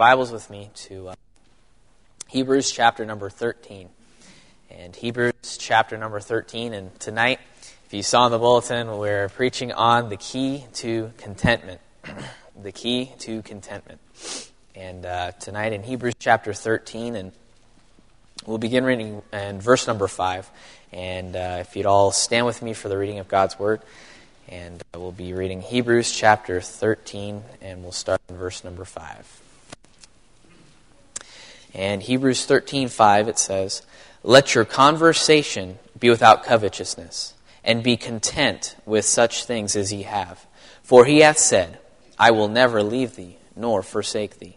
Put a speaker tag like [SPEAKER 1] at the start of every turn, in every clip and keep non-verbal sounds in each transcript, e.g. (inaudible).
[SPEAKER 1] Bibles with me to uh, Hebrews chapter number 13. And Hebrews chapter number 13. And tonight, if you saw in the bulletin, we're preaching on the key to contentment. (clears throat) the key to contentment. And uh, tonight in Hebrews chapter 13, and we'll begin reading in verse number 5. And uh, if you'd all stand with me for the reading of God's Word. And we'll be reading Hebrews chapter 13, and we'll start in verse number 5. And Hebrews 13:5 it says, "Let your conversation be without covetousness, and be content with such things as ye have. For he hath said, I will never leave thee nor forsake thee.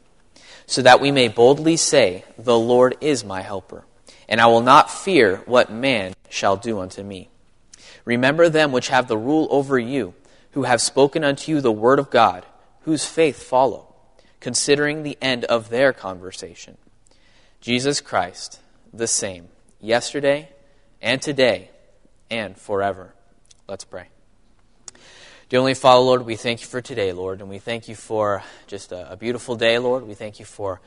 [SPEAKER 1] So that we may boldly say, The Lord is my helper, and I will not fear what man shall do unto me." Remember them which have the rule over you, who have spoken unto you the word of God, whose faith follow, considering the end of their conversation. Jesus Christ, the same, yesterday and today and forever. Let's pray. Dear Only Father, Lord, we thank you for today, Lord, and we thank you for just a, a beautiful day, Lord. We thank you for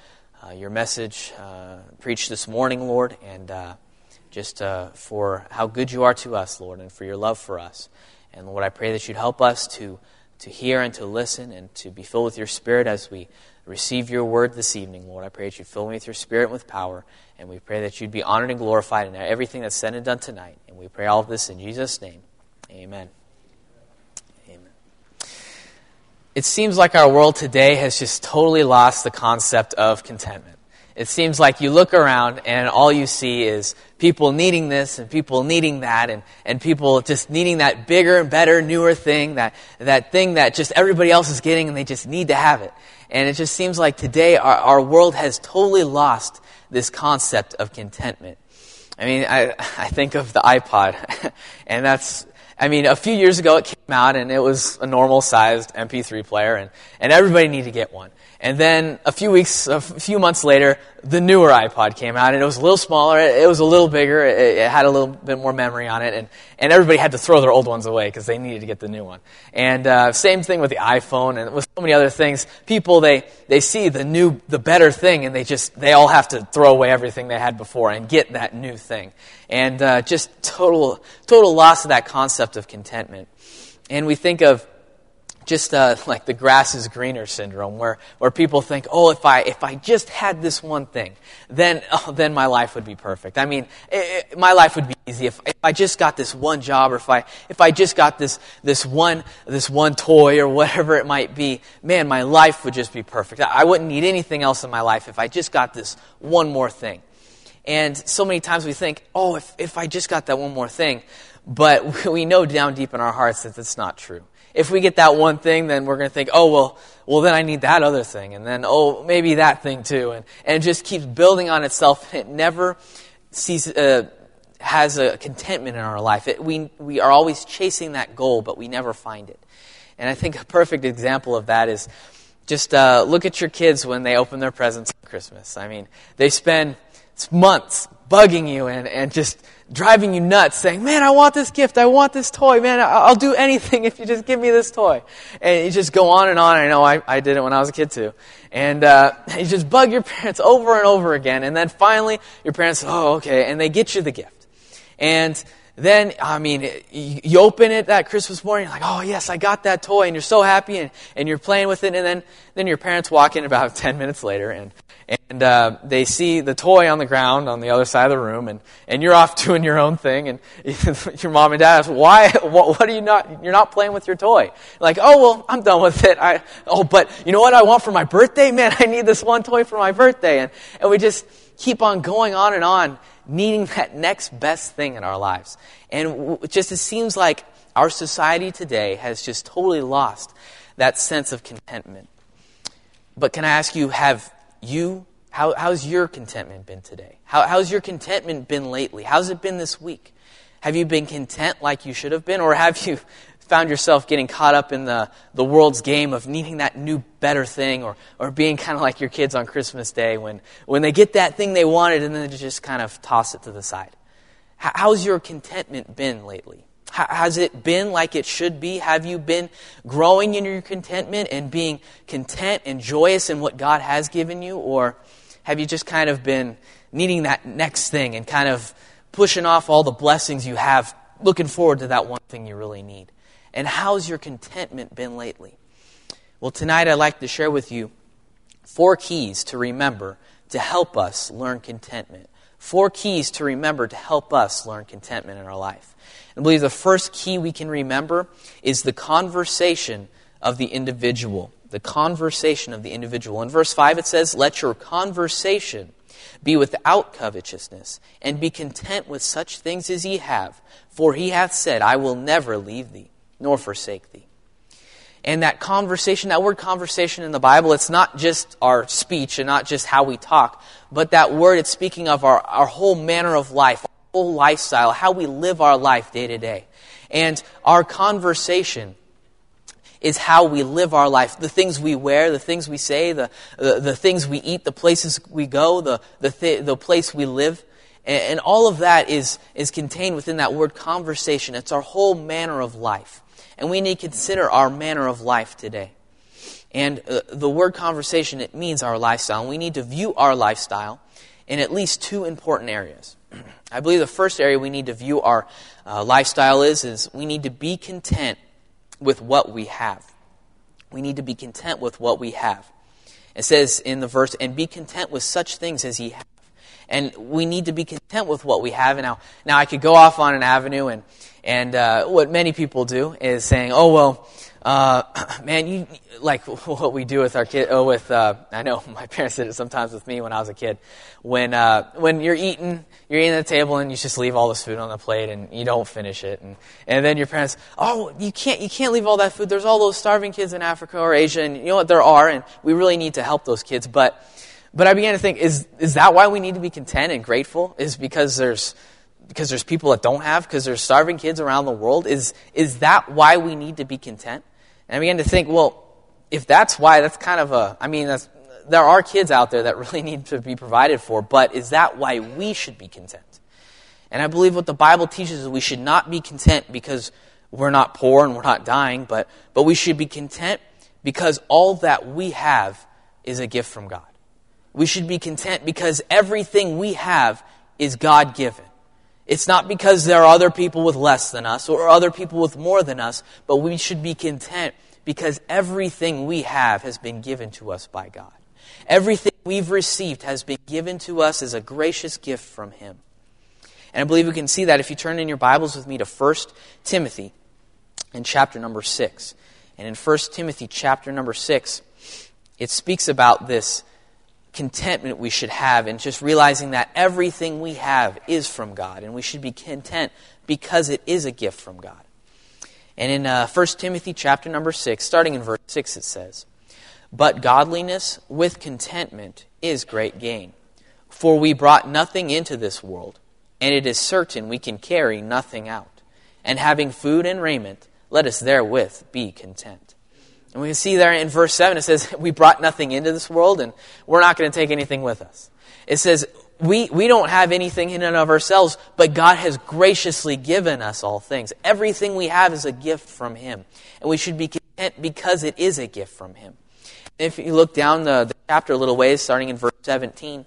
[SPEAKER 1] uh, your message uh, preached this morning, Lord, and uh, just uh, for how good you are to us, Lord, and for your love for us. And Lord, I pray that you'd help us to, to hear and to listen and to be filled with your Spirit as we receive your word this evening, Lord. I pray that you'd fill me with your Spirit and with power. And we pray that you'd be honored and glorified in everything that's said and done tonight. And we pray all of this in Jesus' name. Amen. Amen. It seems like our world today has just totally lost the concept of contentment. It seems like you look around and all you see is people needing this and people needing that and, and people just needing that bigger and better, newer thing, that, that thing that just everybody else is getting and they just need to have it. And it just seems like today our, our world has totally lost this concept of contentment. I mean, I, (laughs) I think of the iPod, (laughs) and that's, I mean, a few years ago it came out and it was a normal sized MP3 player and, and everybody needed to get one. And then a few weeks, a few months later, the newer iPod came out, and it was a little smaller. It was a little bigger. It, it had a little bit more memory on it, and, and everybody had to throw their old ones away because they needed to get the new one. And uh, same thing with the iPhone and with so many other things. People they they see the new, the better thing, and they just they all have to throw away everything they had before and get that new thing. And uh, just total total loss of that concept of contentment. And we think of just uh, (laughs) like the grass is greener syndrome, where, where people think, oh, if I, if I just had this one thing, then, (laughs) oh, then my life would be perfect. I mean, it, it, my life would be easy if, if I just got this one job, or if I, if I just got this, this, one, this one toy, or whatever it might be, man, my life would just be perfect. I wouldn't need anything else in my life if I just got this one more thing. And so many times we think, oh, if, if I just got that one more thing, but (laughs) we know down deep in our hearts that that's not true if we get that one thing, then we're going to think, oh, well, well, then I need that other thing. And then, oh, maybe that thing too. And, and it just keeps building on itself. And it never sees, uh, has a contentment in our life. It, we, we are always chasing that goal, but we never find it. And I think a perfect example of that is just uh, look at your kids when they open their presents at Christmas. I mean, they spend months bugging you and, and just driving you nuts saying, man, I want this gift. I want this toy. Man, I'll do anything if you just give me this toy. And you just go on and on. I know I, I did it when I was a kid too. And uh, (laughs) you just bug your parents over and over again. And then finally, your parents, oh, okay. And they get you the gift. And then, I mean, you open it that Christmas morning, like, oh, yes, I got that toy. And you're so happy and, and you're playing with it. And then, then your parents walk in about (laughs) 10 minutes later and and uh, they see the toy on the ground on the other side of the room, and, and you're off (laughs) doing your own thing, and (laughs) your mom and dad ask, why, what, what, are you not, you're not playing with your toy? Like, oh, well, I'm done with it. I, oh, but you know what I want for my birthday? Man, I need this one toy for my birthday. And, and we just keep on going on and on, needing that next best thing in our lives. And just it seems like our society today has just totally lost that sense of contentment. But can I ask you, have you, how, how's your contentment been today? How, how's your contentment been lately? How's it been this week? Have you been content like you should have been? Or have you found yourself getting caught up in the, the world's game of needing that new, better thing? Or, or being kind of like your kids on Christmas Day when, when they get that thing they wanted and then they just kind of toss it to the side? How's your contentment been lately? has it been like it should be? Have you been growing in your contentment and being content and joyous in what God has given you? Or have you just kind of been needing that next thing and kind of pushing off all the blessings you have, looking forward to that one thing you really need? And how's your contentment been lately? Well, tonight I'd like to share with you four keys to remember to help us learn contentment. Four keys to remember to help us learn contentment in our life. I believe the first key we can remember is the conversation of the individual. The conversation of the individual. In verse 5, it says, Let your conversation be without covetousness, and be content with such things as ye have. For he hath said, I will never leave thee, nor forsake thee. And that conversation, that word conversation in the Bible, it's not just our speech and not just how we talk, but that word, it's speaking of our, our whole manner of life, our whole lifestyle, how we live our life day to day. And our conversation is how we live our life. The things we wear, the things we say, the, the, the things we eat, the places we go, the, the, th- the place we live. And, and all of that is, is contained within that word conversation. It's our whole manner of life. And we need to consider our manner of life today. And uh, the word conversation, it means our lifestyle. And we need to view our lifestyle in at least two important areas. (clears throat) I believe the first area we need to view our uh, lifestyle is, is we need to be content with what we have. We need to be content with what we have. It says in the verse, and be content with such things as ye have. And we need to be content with what we have. Now, now I could go off on an avenue and, and uh, what many people do is saying, "Oh well, uh, (clears throat) man, you like (laughs) what we do with our kid. Oh, with uh, I know (laughs) my parents did it sometimes with me when I was a kid. When uh, when you're eating, you're eating at the table and you just leave all this food on the plate and you don't finish it, and and then your parents, oh, you can't you can't leave all that food. There's all those starving kids in Africa or Asia, and you know what there are, and we really need to help those kids, but. But I began to think, is, is that why we need to be content and grateful? Is because there's, because there's people that don't have, because there's starving kids around the world? Is, is that why we need to be content? And I began to think, well, if that's why, that's kind of a, I mean, there are kids out there that (laughs) really need to be provided for, but is that why we should be content? And I believe what the Bible teaches is we should not be content because we're not poor and we're not dying, but, but we should be content because all that we have is a gift from God. We should be content because everything we have is God given. It's not because there are other people with less than us or other people with more than us, but we should be content because everything we have has been given to us by God. Everything we've received has been given to us as a gracious gift from Him. And I believe we can see that if you turn in your Bibles with me to 1 Timothy in chapter number 6. And in 1 Timothy chapter number 6, it speaks about this contentment we should have and just realizing that everything we have is from God and we should be content because it is a gift from God. And in uh, 1 Timothy chapter number 6, starting in verse 6, it says, But godliness with contentment is great gain. For we brought nothing into this world, and it is certain we can carry nothing out. And having food and raiment, let us therewith be content. And we can see there in verse 7, it says, (laughs) We brought nothing into this world, and we're not going to take anything with us. It says, we, we don't have anything in and of ourselves, but God has graciously given us all things. Everything we have is a gift from Him. And we should be content because it is a gift from Him. If you look down the, the chapter a little ways, starting in verse 17,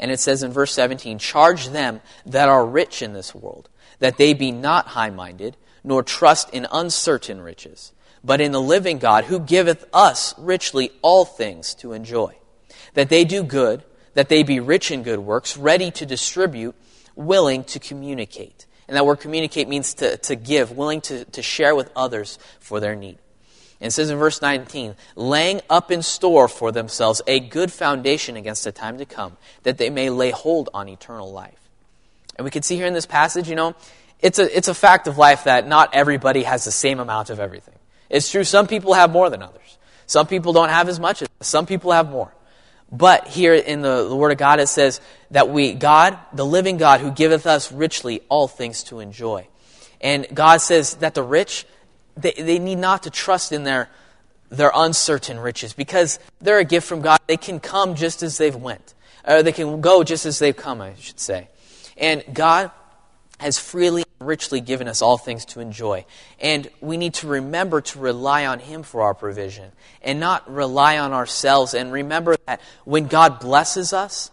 [SPEAKER 1] and it says in verse 17, Charge them that are rich in this world, that they be not high minded, nor trust in uncertain riches but in the living God who giveth us richly all things to enjoy. That they do good, that they be rich in good works, ready to distribute, willing to communicate. And that word communicate means to, to give, willing to, to share with others for their need. And it says in verse 19, laying up in store for themselves a good foundation against the time to come, that they may lay hold on eternal life. And we can see here in this passage, you know, it's a, it's a fact of life that not everybody has the same amount of everything. It's true, some people have more than others. Some people don't have as much as some people have more. But here in the, the Word of God, it says that we, God, the living God who giveth us richly all things to enjoy. And God says that the rich, they, they need not to trust in their, their uncertain riches because they're a gift from God. They can come just as they've went. Or they can go just as they've come, I should say. And God has freely and richly given us all things to enjoy. And we need to remember to rely on Him for our provision and not rely on ourselves. And remember that when God blesses us,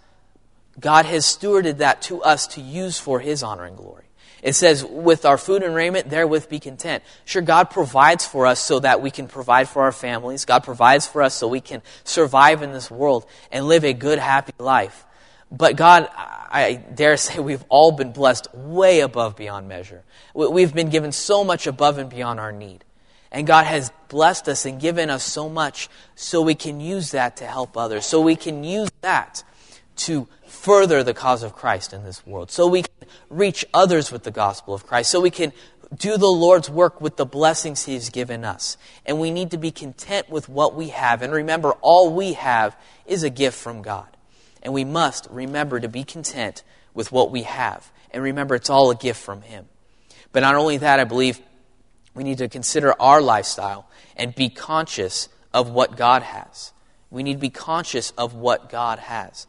[SPEAKER 1] God has stewarded that to us to use for His honor and glory. It says, with our food and raiment, therewith be content. Sure, God provides for us so that we can provide for our families. God provides for us so we can survive in this world and live a good, happy life. But God, I dare say we've all been blessed way above beyond measure. We've been given so much above and beyond our need. And God has blessed us and given us so much so we can use that to help others. So we can use that to further the cause of Christ in this world. So we can reach others with the gospel of Christ. So we can do the Lord's work with the blessings He's given us. And we need to be content with what we have. And remember, all we have is a gift from God. And we must remember to be content with what we have. And remember, it's all a gift from Him. But not only that, I believe we need to consider our lifestyle and be conscious of what God has. We need to be conscious of what God has.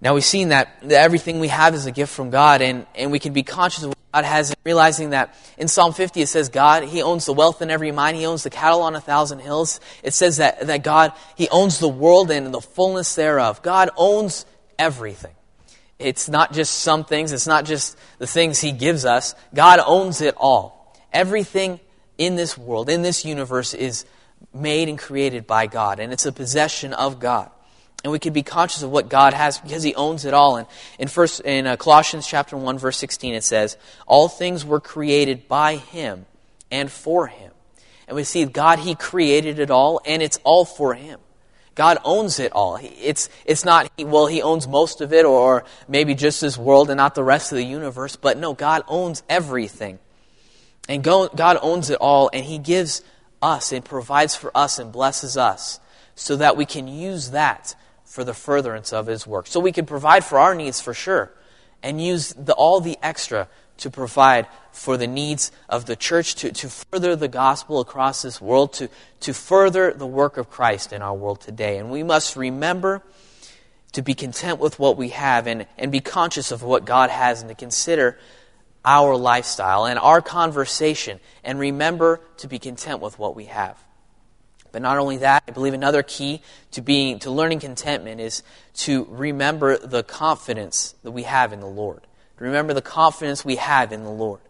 [SPEAKER 1] Now, we've seen that, that everything we have is a gift from God, and, and we can be conscious of God has, realizing that in Psalm 50 it says, God, He owns the wealth in every mine, He owns the cattle on a thousand hills. It says that, that God, He owns the world and the fullness thereof. God owns everything. It's not just some things, it's not just the things He gives us. God owns it all. Everything in this world, in this universe, is made and created by God, and it's a possession of God and we could be conscious of what God has because He owns it all. And in first in uh, Colossians chapter one verse sixteen, it says, "All things were created by Him and for Him." And we see God He created it all, and it's all for Him. God owns it all. It's it's not well He owns most of it, or maybe just this world and not the rest of the universe. But no, God owns everything, and God owns it all, and He gives us and provides for us and blesses us so that we can use that for the furtherance of His work. So we can provide for our needs for sure, and use the, all the extra to provide for the needs of the church, to, to further the gospel across this world, to, to further the work of Christ in our world today. And we must remember to be content with what we have and, and be conscious of what God has and to consider our lifestyle and our conversation and remember to be content with what we have. But not only that, I believe another key to being to learning contentment is to remember the confidence that we have in the Lord. To Remember the confidence we have in the Lord.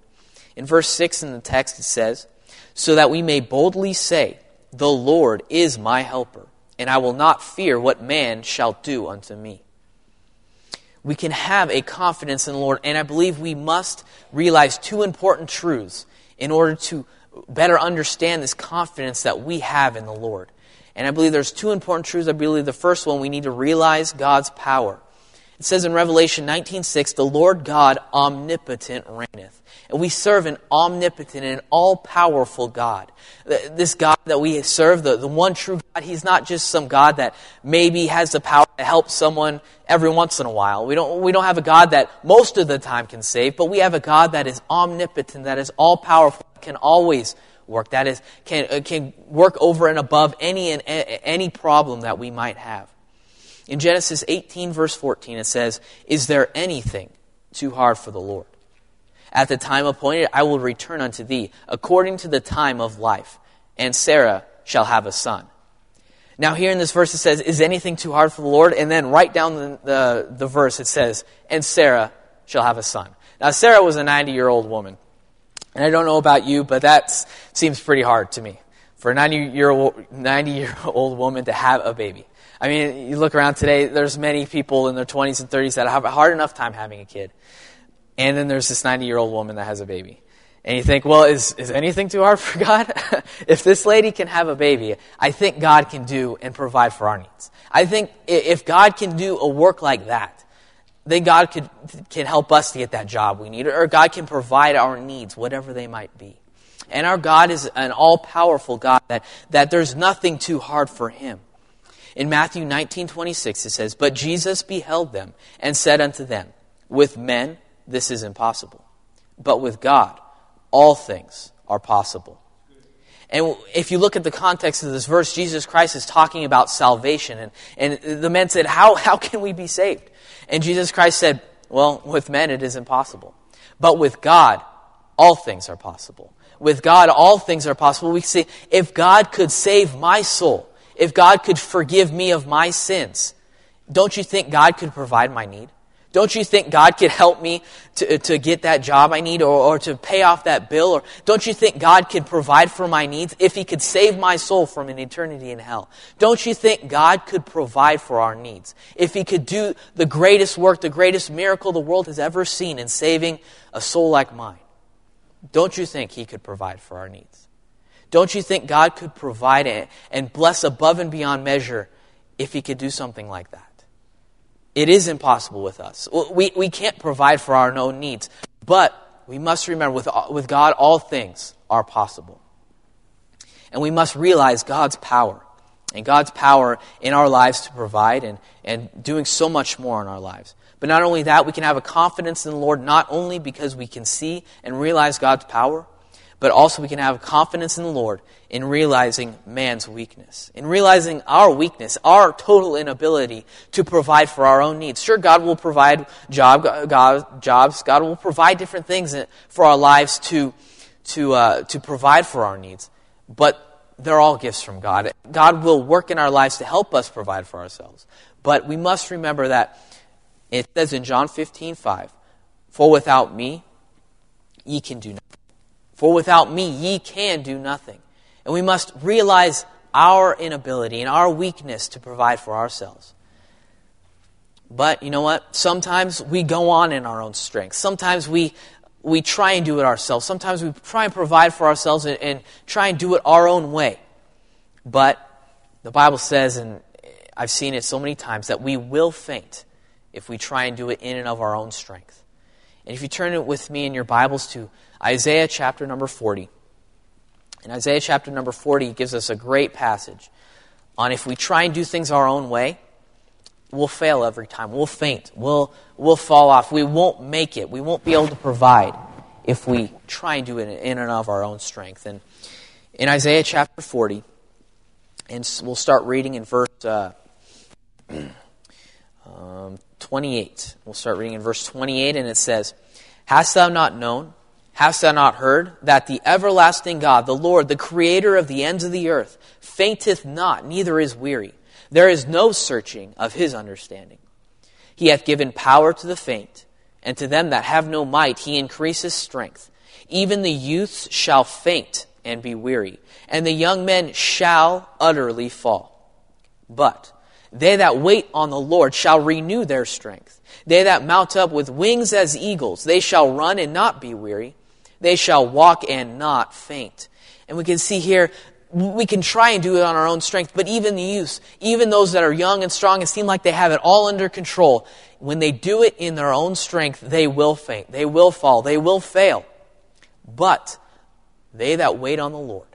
[SPEAKER 1] In verse 6 in the text it says, "So that we may boldly say, the Lord is my helper, and I will not fear what man shall do unto me." We can have a confidence in the Lord, and I believe we must realize two important truths in order to better understand this confidence that we have in the Lord. And I believe there's two important truths. I believe the first one, we need to realize God's power. It says in Revelation 19:6, "The Lord God omnipotent reigneth." And we serve an omnipotent and all-powerful God. This God that we serve, the, the one true God, He's not just some God that maybe has the power to help someone every once in a while. We don't, we don't have a God that most of the time can save, but we have a God that is omnipotent, that is all-powerful, can always work, that is, can, uh, can work over and above any, and, any problem that we might have. In Genesis 18, verse 14, it says, Is there anything too hard for the Lord? At the time appointed, I will return unto thee, according to the time of life, and Sarah shall have a son. Now, here in this verse, it says, Is anything too hard for the Lord? And then right down the, the, the verse, it says, And Sarah shall have a son. Now, Sarah was a 90 year old woman. And I don't know about you, but that seems pretty hard to me. For a 90 year old, 90 year old woman to have a baby. I mean, you look around today, there's many people in their 20s and 30s that have a hard enough time having a kid. And then there's this 90 year old woman that has a baby. And you think, well, is, is anything too hard (laughs) for God? (laughs) if this lady can have a baby, I think God can do and provide for our needs. I think if God can do a work like that, then God could, can help us to get that job we need, or God can provide our needs, whatever they might be. And our God is an all powerful God that, that there's nothing too hard for him. In Matthew 19 26, it says, But Jesus beheld them and said unto them, With men this is impossible, but with God all things are possible. And if you look at the context of this verse, Jesus Christ is talking about salvation. And, and the men said, how, how can we be saved? And Jesus Christ said, Well, with men it is impossible. But with God, all things are possible. With God, all things are possible. We see if God could save my soul, if God could forgive me of my sins, don't you think God could provide my need? Don't you think God could help me to, to get that job I need or, or to pay off that bill? Or don't you think God could provide for my needs if He could save my soul from an eternity in hell? Don't you think God could provide for our needs? If He could do the greatest work, the greatest miracle the world has ever seen in saving a soul like mine? Don't you think He could provide for our needs? Don't you think God could provide it and bless above and beyond measure if He could do something like that? It is impossible with us. We, we can't provide for our own needs. But we must remember with, with God, all things are possible. And we must realize God's power and God's power in our lives to provide and, and doing so much more in our lives. But not only that, we can have a confidence in the Lord not only because we can see and realize God's power, but also we can have confidence in the Lord in realizing man's weakness, in realizing our weakness, our total inability to provide for our own needs. Sure, God will provide job, God, jobs, God will provide different things for our lives to, to, uh, to provide for our needs, but they're all gifts from God. God will work in our lives to help us provide for ourselves. But we must remember that it says in John 15, 5, For without me, ye can do nothing. For without me, ye can do nothing. And we must realize our inability and our weakness to provide for ourselves. But you know what? Sometimes we go on in our own strength. Sometimes we, we try and do it ourselves. Sometimes we try and provide for ourselves and, and try and do it our own way. But the Bible says, and I've seen it so many times, that we will faint if we try and do it in and of our own strength. And if you turn it with me in your Bibles to Isaiah chapter number 40. In Isaiah chapter number 40, gives us a great passage on if we try and do things our own way, we'll fail every time. We'll faint. We'll, we'll fall off. We won't make it. We won't be able to provide if we try and do it in and of our own strength. And in Isaiah chapter 40, and we'll start reading in verse uh, (clears throat) um, 28. We'll start reading in verse 28, and it says, Hast thou not known? Hast thou not heard that the everlasting God, the Lord, the creator of the ends of the earth, fainteth not, neither is weary? There is no searching of his understanding. He hath given power to the faint, and to them that have no might he increases strength. Even the youths shall faint and be weary, and the young men shall utterly fall. But they that wait on the Lord shall renew their strength. They that mount up with wings as eagles, they shall run and not be weary they shall walk and not faint. And we can see here, we can try and do it on our own strength, but even the youth, even those that are young and strong and seem like they have it all under control, when they do it in their own strength, they will faint. They will fall. They will fail. But they that wait on the Lord,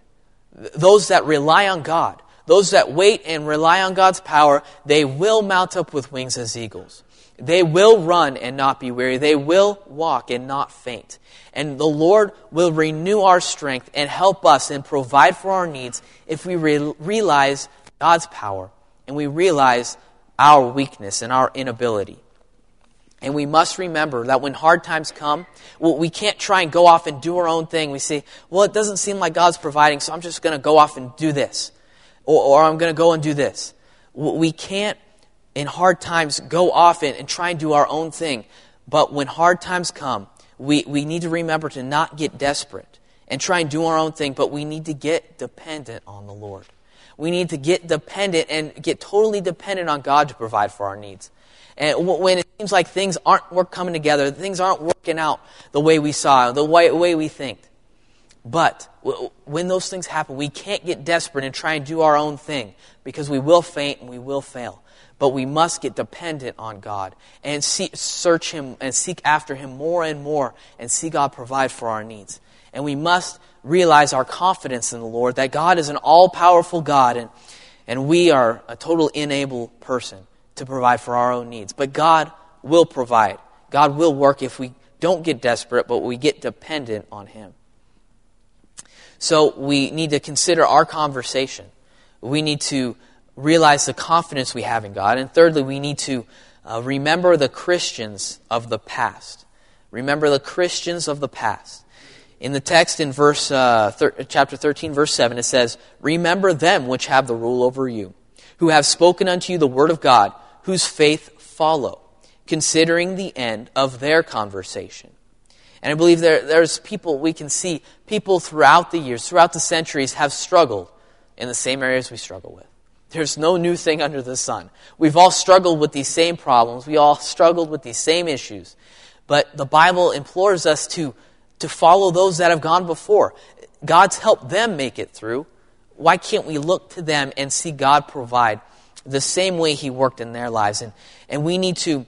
[SPEAKER 1] those that rely on God, those that wait and rely on God's power, they will mount up with wings as eagles. They will run and not be weary. They will walk and not faint. And the Lord will renew our strength and help us and provide for our needs if we re- realize God's power and we realize our weakness and our inability. And we must remember that when hard times come, well, we can't try and go off and do our own thing. We say, well, it doesn't seem like God's providing, so I'm just going to go off and do this. Or, or I'm going to go and do this. We can't in hard times go off and, and try and do our own thing. But when hard times come, we, we need to remember to not get desperate and try and do our own thing, but we need to get dependent on the Lord. We need to get dependent and get totally dependent on God to provide for our needs. And when it seems like things aren't coming together, things aren't working out the way we saw, the way, way we think. But when those things happen, we can't get desperate and try and do our own thing because we will faint and we will fail. But we must get dependent on God and see, search Him and seek after Him more and more and see God provide for our needs. And we must realize our confidence in the Lord that God is an all powerful God and, and we are a total inable person to provide for our own needs. But God will provide. God will work if we don't get desperate, but we get dependent on Him. So we need to consider our conversation. We need to realize the confidence we have in God. And thirdly, we need to uh, remember the Christians of the past. Remember the Christians of the past. In the text in verse, uh, thir- chapter 13, verse 7, it says, Remember them which have the rule over you, who have spoken unto you the word of God, whose faith follow, considering the end of their conversation. And I believe there, there's people, we can see people throughout the years, throughout the centuries, have struggled in the same areas we struggle with. There's no new thing under the sun. We've all struggled with these same problems. We all struggled with these same issues. But the Bible implores us to to follow those that have gone before. God's helped them make it through. Why can't we look to them and see God provide the same way He worked in their lives? And, and we need to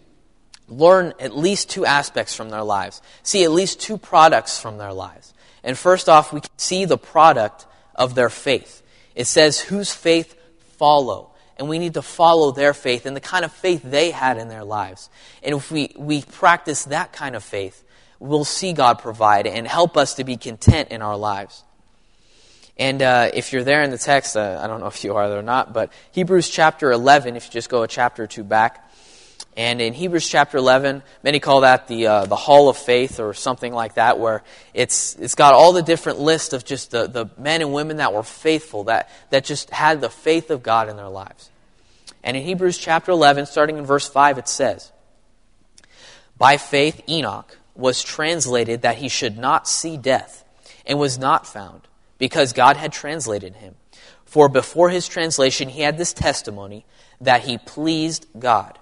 [SPEAKER 1] learn at least two aspects from their lives, see at least two products from their lives. And first off, we can see the product of their faith. It says, whose faith follow. And we need to follow their faith and the kind of faith they had in their lives. And if we, we practice that kind of faith, we'll see God provide and help us to be content in our lives. And uh, if you're there in the text, uh, I don't know if you are or not, but Hebrews chapter 11, if you just go a chapter or two back, and in Hebrews chapter 11, many call that the, uh, the Hall of Faith or something like that, where it's, it's got all the different lists of just the, the men and women that were faithful, that, that just had the faith of God in their lives. And in Hebrews chapter 11, starting in verse 5, it says, By faith, Enoch was translated that he should not see death, and was not found, because God had translated him. For before his translation, he had this testimony that he pleased God.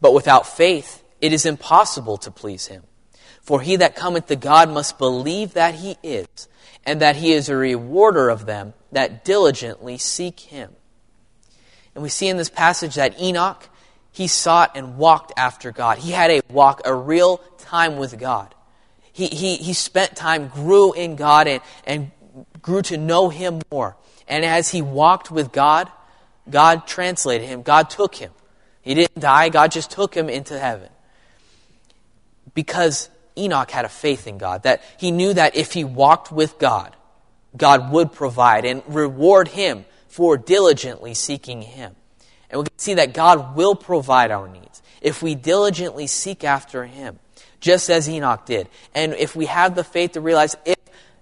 [SPEAKER 1] But without faith, it is impossible to please him. For he that cometh to God must believe that he is, and that he is a rewarder of them that diligently seek him. And we see in this passage that Enoch, he sought and walked after God. He had a walk, a real time with God. He, he, he spent time, grew in God, and, and grew to know Him more. And as he walked with God, God translated him. God took him. He didn't die, God just took him into heaven. Because Enoch had a faith in God, that he knew that if he walked with God, God would provide and reward him for diligently seeking him. And we can see that God will provide our needs if we diligently seek after him, just as Enoch did. And if we have the faith to realize if,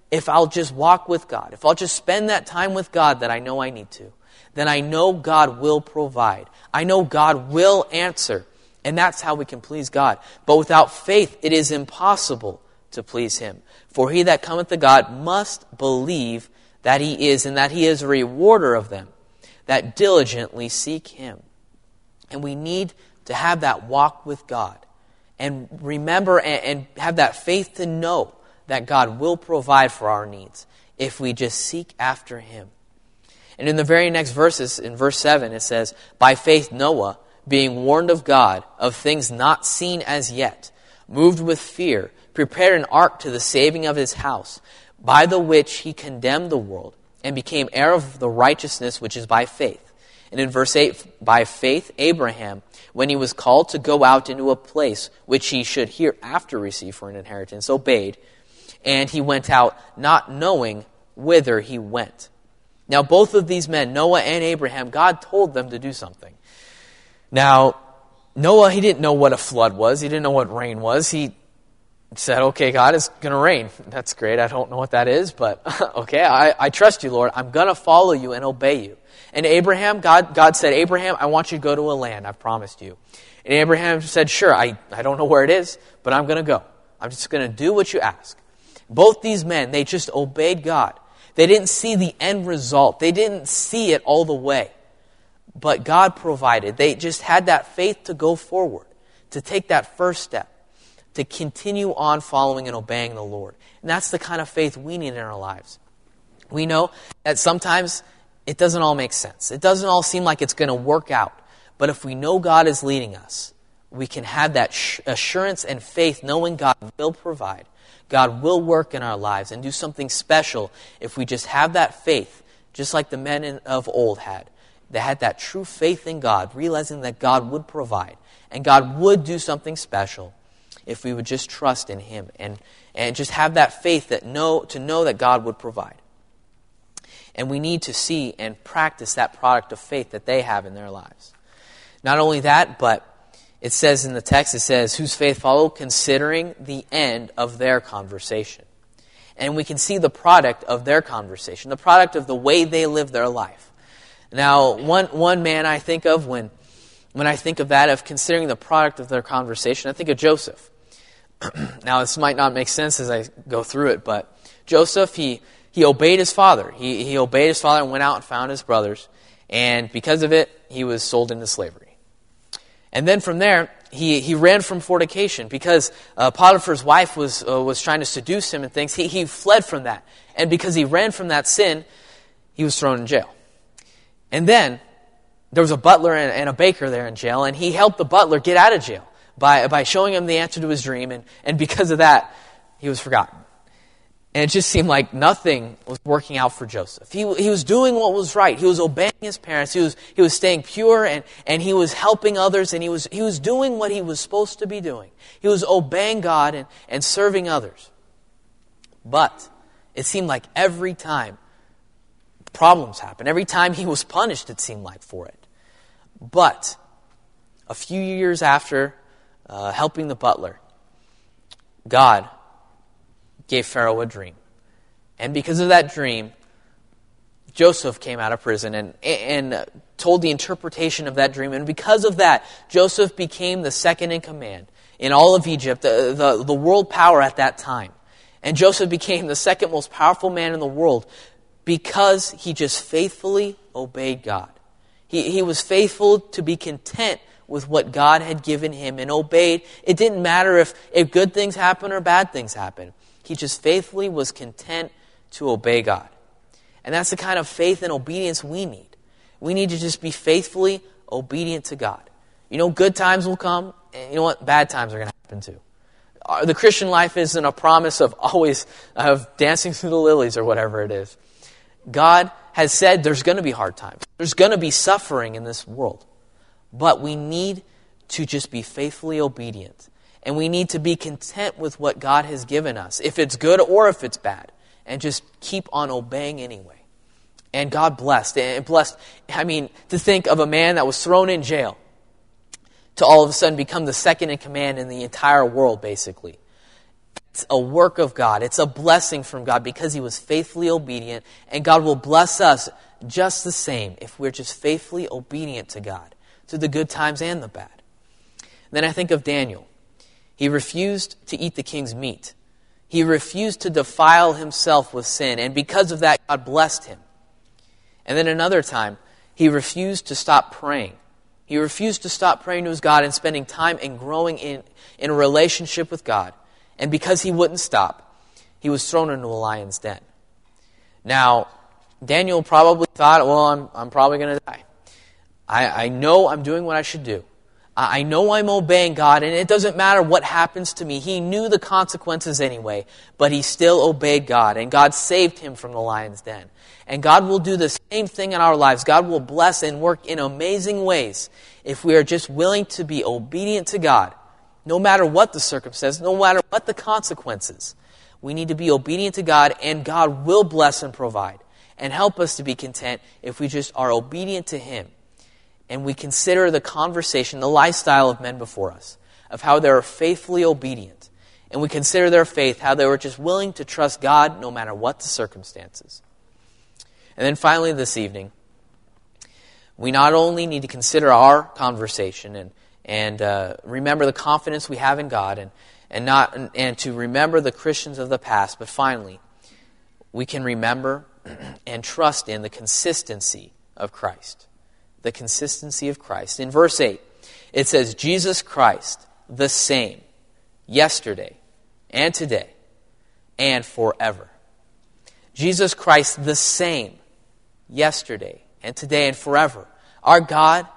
[SPEAKER 1] if I'll just walk with God, if I'll just spend that time with God that I know I need to, then I know God will provide. I know God will answer. And that's how we can please God. But without faith, it is impossible to please Him. For he that cometh to God must believe that He is, and that He is a rewarder of them that diligently seek Him. And we need to have that walk with God and remember and, have that faith to know that God will provide for our needs if we just seek after Him. And in the very next verses, in verse 7, it says, By faith Noah, being warned of God of things not seen as yet, moved with fear, prepared an ark to the saving of his house, by the which he condemned the world and became heir of the righteousness which is by faith. And in verse 8, by faith, Abraham, when he was called to go out into a place which he should hereafter receive for an inheritance, obeyed, and he went out not knowing whither he went. Now, both of these men, Noah and Abraham, God told them to do something. Now, Noah, he didn't know what a flood was. He didn't know what rain was. He said, okay, God, it's going to rain. (laughs) That's great. I don't know what that is, but (laughs) okay, I, I trust you, Lord. I'm going to follow you and obey you. And Abraham, God, God said, Abraham, I want you to go to a land I've promised you. And Abraham said, sure, I, I don't know where it is, but I'm going to go. I'm just going to do what you ask. Both these men, they just obeyed God. They didn't see the end result. They didn't see it all the way. But God provided. They just had that faith to go forward, to take that first step to continue on following and obeying the Lord. And that's the kind of faith we need in our lives. We know that sometimes it doesn't all make sense. It doesn't all seem like it's going to work out. But if we know God is leading us, we can have that assurance and faith knowing God will provide. God will work in our lives and do something special if we just have that faith, just like the men of old had. They had that true faith in God, realizing that God would provide and God would do something special if we would just trust in Him and, and just have that faith that know, to know that God would provide. And we need to see and practice that product of faith that they have in their lives. Not only that, but it says in the text, it says, whose faith followed, considering the end of their conversation. And we can see the product of their conversation, the product of the way they live their life. Now, one, one man I think of when, when I think of that, of considering the product of their conversation, I think of Joseph. (clears throat) now, this might not make sense as I go through it, but Joseph, he, he obeyed his father. He, he obeyed his father and went out and found his brothers. And because of it, he was sold into slavery. And then from there, he, he ran from fornication because uh, Potiphar's wife was, uh, was trying to seduce him and things. He, he fled from that. And because he ran from that sin, he was thrown in jail. And then there was a butler and, and a baker there in jail, and he helped the butler get out of jail by, by showing him the answer to his dream. And, and because of that, he was forgotten. And it just seemed like nothing was working out for Joseph. He, he was doing what was right. He was obeying his parents. He was, he was staying pure and, and he was helping others and he was, he was doing what he was supposed to be doing. He was obeying God and, and serving others. But it seemed like every time problems happened, every time he was punished, it seemed like for it. But a few years after uh, helping the butler, God gave Pharaoh a dream. And because of that dream, Joseph came out of prison and, and told the interpretation of that dream. And because of that, Joseph became the second in command in all of Egypt, the, the, the world power at that time. And Joseph became the second most powerful man in the world because he just faithfully obeyed God. He, he was faithful to be content with what God had given him and obeyed. It didn't matter if, if good things happened or bad things happened. He just faithfully was content to obey God. And that's the kind of faith and obedience we need. We need to just be faithfully obedient to God. You know, good times will come, and you know what? Bad times are going to happen too. The Christian life isn't a promise of always of dancing through the lilies or whatever it is. God has said there's going to be hard times. There's going to be suffering in this world. But we need to just be faithfully obedient and we need to be content with what God has given us, if it's good or if it's bad, and just keep on obeying anyway. And God blessed. And blessed, I mean, to think of a man that was thrown in jail to all of a sudden become the second in command in the entire world, basically. It's a work of God. It's a blessing from God because he was faithfully obedient, and God will bless us just the same if we're just faithfully obedient to God, to the good times and the bad. then I think of Daniel. He refused to eat the king's meat. He refused to defile himself with sin, and because of that, God blessed him. And then another time, he refused to stop praying. He refused to stop praying to his God and spending time and growing in, in a relationship with God. And because he wouldn't stop, he was thrown into a lion's den. Now, Daniel probably thought, well, I'm, I'm probably going to die. I, I know I'm doing what I should do. I know I'm obeying God, and it doesn't matter what happens to me. He knew the consequences anyway, but he still obeyed God, and God saved him from the lion's den. And God will do the same thing in our lives. God will bless and work in amazing ways if we are just willing to be obedient to God, no matter what the circumstances, no matter what the consequences. We need to be obedient to God, and God will bless and provide and help us to be content if we just are obedient to Him and we consider the conversation, the lifestyle of men before us, of how they were faithfully obedient, and we consider their faith, how they were just willing to trust God no matter what the circumstances. And then finally, this evening, we not only need to consider our conversation and, and uh, remember the confidence we have in God and, and, not, and, and to remember the Christians of the past, but finally, we can remember (clears throat) and trust in the consistency of Christ the consistency of Christ. In verse 8, it says, Jesus Christ, the same, yesterday and today and forever. Jesus Christ, the same, yesterday and today and forever. Our God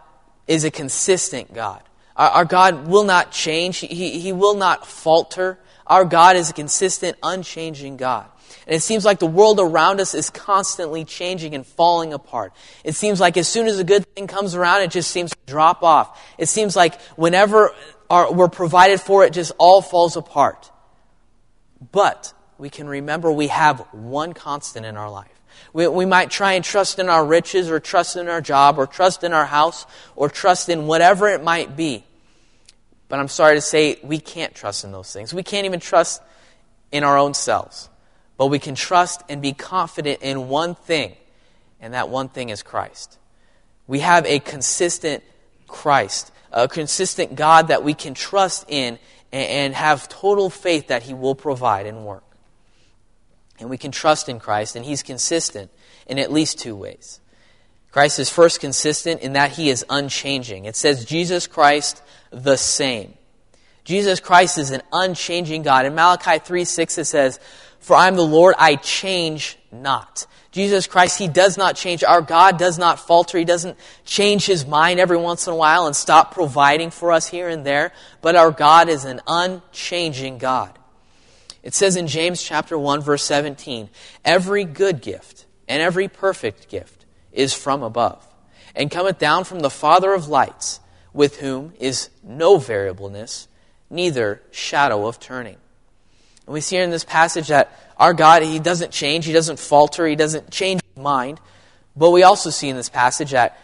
[SPEAKER 1] is a consistent God. Our, our God will not change, he, he will not falter. Our God is a consistent, unchanging God. And it seems like the world around us is constantly changing and falling apart. It seems like as soon as a good thing comes around, it just seems to drop off. It seems like whenever our, we're provided for, it just all falls apart. But we can remember we have one constant in our life. We, we might try and trust in our riches or trust in our job or trust in our house or trust in whatever it might be. But I'm sorry to say, we can't trust in those things. We can't even trust in our own selves. But we can trust and be confident in one thing, and that one thing is Christ. We have a consistent Christ, a consistent God that we can trust in and have total faith that He will provide and work. And we can trust in Christ, and He's consistent in at least two ways. Christ is first consistent in that He is unchanging. It says, Jesus Christ the same. Jesus Christ is an unchanging God. In Malachi 3 6, it says, For I am the Lord, I change not. Jesus Christ, He does not change. Our God does not falter. He doesn't change His mind every once in a while and stop providing for us here and there. But our God is an unchanging God. It says in James chapter 1 verse 17, every good gift and every perfect gift is from above and cometh down from the Father of lights, with whom is no variableness, neither shadow of turning. And we see here in this passage that our God, He doesn't change, He doesn't falter, He doesn't change His mind. But we also see in this passage that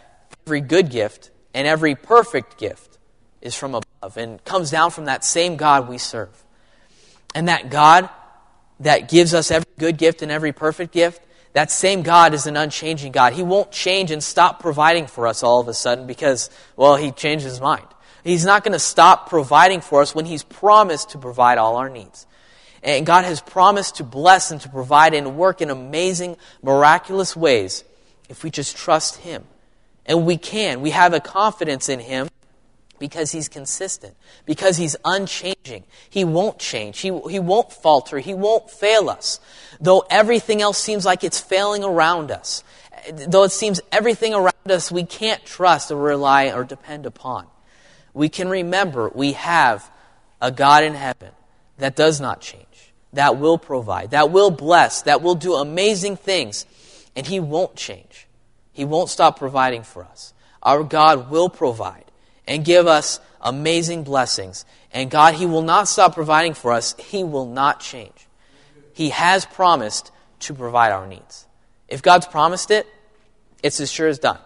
[SPEAKER 1] every good gift and every perfect gift is from above and comes down from that same God we serve. And that God that gives us every good gift and every perfect gift, that same God is an unchanging God. He won't change and stop providing for us all of a sudden because, well, He changed His mind. He's not going to stop providing for us when He's promised to provide all our needs. And God has promised to bless and to provide and work in amazing, miraculous ways if we just trust Him. And we can. We have a confidence in Him because He's consistent, because He's unchanging. He won't change. He, he won't falter. He won't fail us. Though everything else seems like it's failing around us, though it seems everything around us we can't trust or rely or depend upon, we can remember we have a God in heaven that does not change that will provide, that will bless, that will do amazing things, and He won't change. He won't stop providing for us. Our God will provide and give us amazing blessings. And God, He will not stop providing for us. He will not change. He has promised to provide our needs. If God's promised it, it's as sure as done.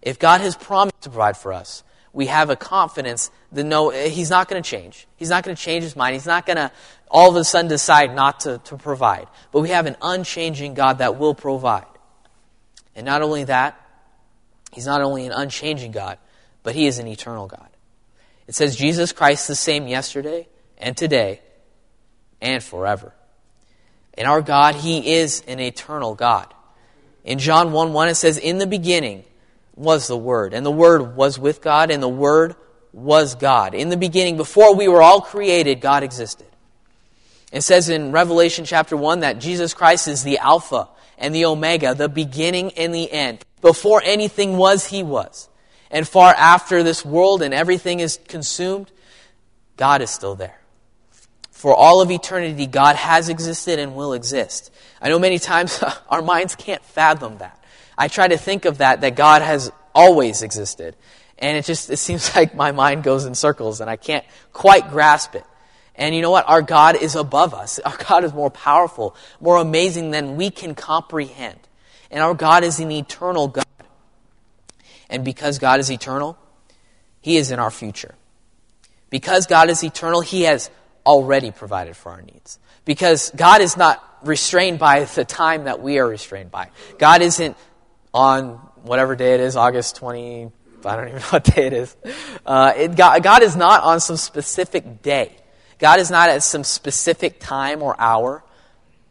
[SPEAKER 1] If God has promised to provide for us, we have a confidence that no, He's not going to change. He's not going to change His mind. He's not going to all of a sudden decide not to, to provide. But we have an unchanging God that will provide. And not only that, He's not only an unchanging God, but He is an eternal God. It says Jesus Christ the same yesterday and today and forever. And our God, He is an eternal God. In John 1 1, it says, In the beginning was the Word, and the Word was with God, and the Word was God. In the beginning, before we were all created, God existed. It says in Revelation chapter 1 that Jesus Christ is the Alpha and the Omega, the beginning and the end. Before anything was, He was. And far after this world and everything is consumed, God is still there. For all of eternity, God has existed and will exist. I know many times (laughs) our minds can't fathom that. I try to think of that, that God has always existed. And it just, it seems (laughs) like my mind goes in circles and I can't quite grasp it. And you know what? Our God is above us. (laughs) Our God is more powerful, more amazing than we can comprehend. And our God is an eternal God. And because God is eternal, He is in our future. Because God is eternal, He has already provided for our needs. Because God is not restrained by the time that we are restrained by. God isn't on whatever day it is, August 20, I don't even (laughs) know what day it is. Uh, it, God, God is not on some specific day. God is not at some specific time or hour.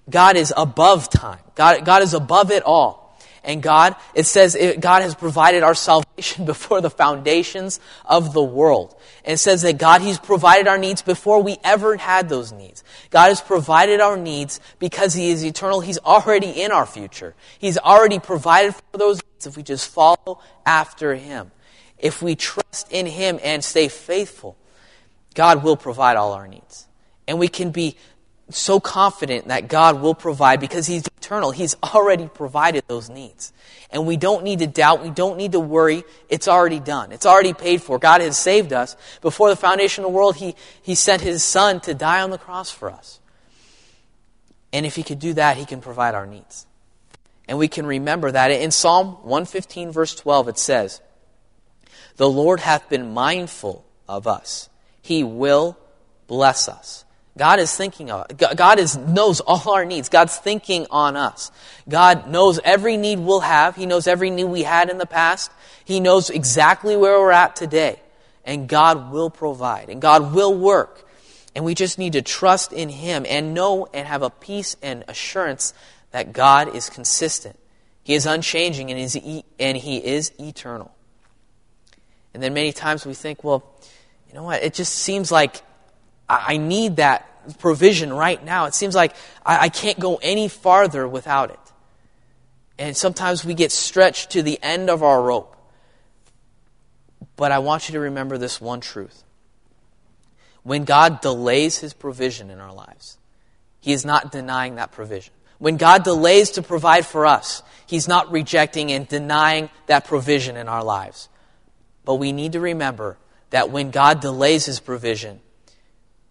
[SPEAKER 1] God is above time. God, God is above it all. And God, it says it, God has provided our salvation (laughs) before the foundations of the world. And it says that God, He's provided our needs before we ever had those needs. God has provided our needs because He is eternal. He's already in our future. He's already provided for those needs if we just follow after Him. If we trust in Him and stay faithful. God will provide all our needs. And we can be so confident that God will provide because He's eternal. He's already provided those needs. And we don't need to doubt. We don't need to worry. It's already done. It's already paid for. God has saved us. Before the foundation of the world, He, he sent His Son to die on the cross for us. And if He could do that, He can provide our needs. And we can remember that. In Psalm 115, verse 12, it says, The Lord hath been mindful of us. He will bless us. God is thinking of God is knows all our needs. God's thinking on us. God knows every need we'll have. He knows every need we had in the past. He knows exactly where we're at today. And God will provide. And God will work. And we just need to trust in Him and know and have a peace and assurance that God is consistent. He is unchanging and, is and He is eternal. And then many times we think, well, you know what? It just seems like I need that provision right now. It seems like I, can't go any farther without it. And sometimes we get stretched to the end of our rope. But I want you to remember this one truth. When God delays his provision in our lives, he is not denying that provision. When God delays to provide for us, he's not rejecting and denying that provision in our lives. But we need to remember that when God delays his provision,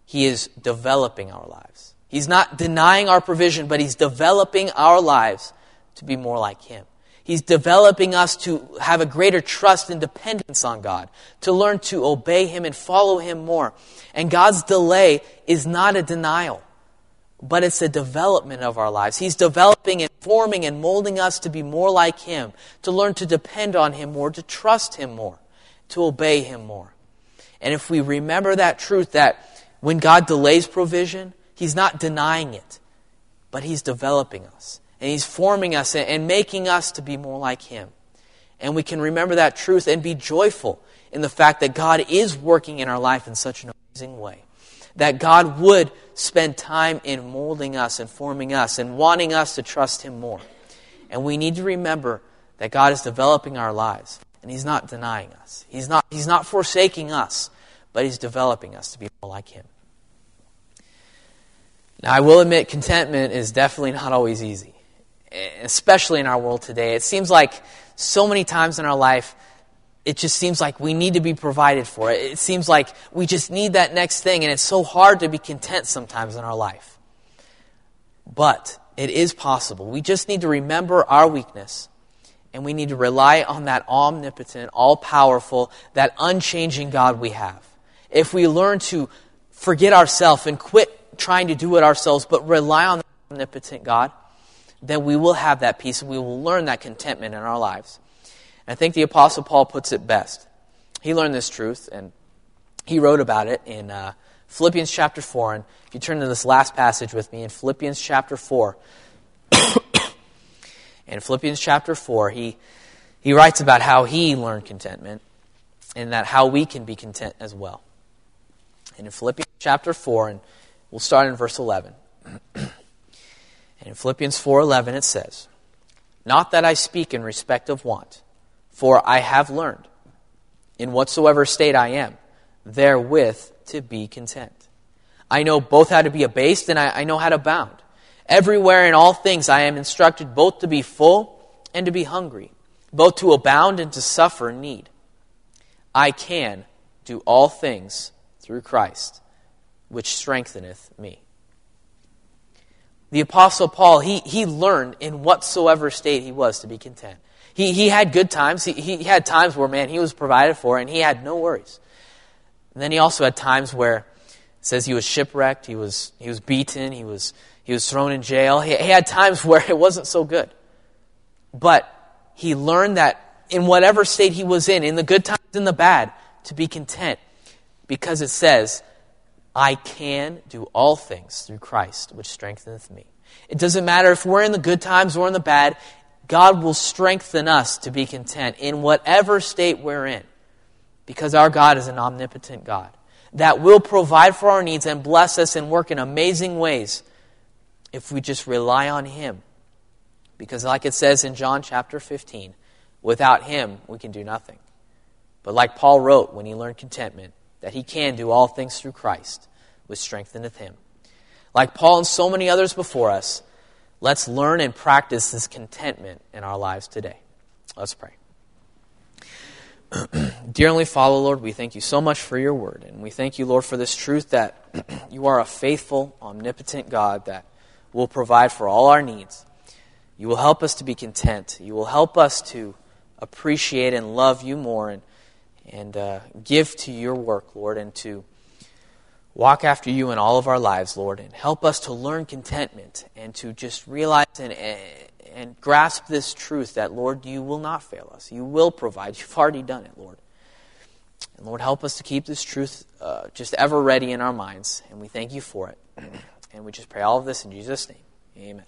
[SPEAKER 1] he is developing our lives. He's not denying our provision, but He's developing our lives to be more like Him. He's developing us to have a greater trust and dependence on God, to learn to obey Him and follow Him more. And God's delay is not a denial, but it's a development of our lives. He's developing and forming and molding us to be more like Him, to learn to depend on Him more, to trust Him more, to obey Him more. And if we remember that truth that when God delays provision, He's not denying it, but He's developing us. And He's forming us and making us to be more like Him. And we can remember that truth and be joyful in the fact that God is working in our life in such an amazing way. That God would spend time in molding us and forming us and wanting us to trust Him more. And we need to remember that God is developing our lives and He's not denying us. He's not, he's not forsaking us, but He's developing us to be more like Him. Now, I will admit, contentment is definitely not always easy, especially in our world today. It seems like so many times in our life, it just seems like we need to be provided for. It seems like we just need that next thing, and it's so hard to be content sometimes in our life. But it is possible. We just need to remember our weakness, and we need to rely on that omnipotent, all powerful, that unchanging God we have. If we learn to forget ourselves and quit trying to do it ourselves, but rely on the omnipotent God, then we will have that peace and we will learn that contentment in our lives. And I think the Apostle Paul puts it best. He learned this truth and he wrote about it in uh, Philippians chapter 4. And if you turn to this last passage with me in Philippians chapter 4, (coughs) in Philippians chapter 4, he, he writes about how he learned contentment and that how we can be content as well. And in Philippians chapter 4, and We'll start in verse 11. (clears throat) and in Philippians 4:11 it says, "Not that I speak in respect of want, for I have learned in whatsoever state I am, therewith to be content. I know both how to be abased and I, I know how to abound. Everywhere in all things I am instructed both to be full and to be hungry, both to abound and to suffer need. I can do all things through Christ which strengtheneth me. The Apostle Paul, he, he learned in whatsoever state he was to be content. He, he had good times. He, he had times where, man, he was provided for and he had no worries. And then he also had times where it says he was shipwrecked, he was, he was beaten, he was, he was thrown in jail. He, he had times (laughs) where it wasn't so good. But he learned that in whatever state he was in, in the good times and the bad, to be content. Because it says, I can do all things through Christ, which strengtheneth me. It doesn't matter if we're in the good times or in the bad, God will strengthen us to be content in whatever state we're in. Because our God is an omnipotent God that will provide for our needs and bless us and work in amazing ways if we just rely on Him. Because, like it says in John chapter 15, without Him, we can do nothing. But, like Paul wrote when he learned contentment, that he can do all things through Christ, which strengtheneth him. Like Paul and so many others before us, let's learn and practice this contentment in our lives today. Let's pray. (clears throat) Dear Heavenly Father, Lord, we thank you so much for your word. And we thank you, Lord, for this truth that (clears throat) you are a faithful, omnipotent God that will provide for all our needs. You will help us to be content. You will help us to appreciate and love you more and and uh, give to your work, Lord, and to walk after you in all of our lives, Lord, and help us to learn contentment and to just realize and, and grasp this truth that, Lord, you will not fail us. You will provide. You've already done it, Lord. And Lord, help us to keep this truth uh, just ever ready in our minds, and we thank you for it. and we just pray all of this in Jesus' name. Amen.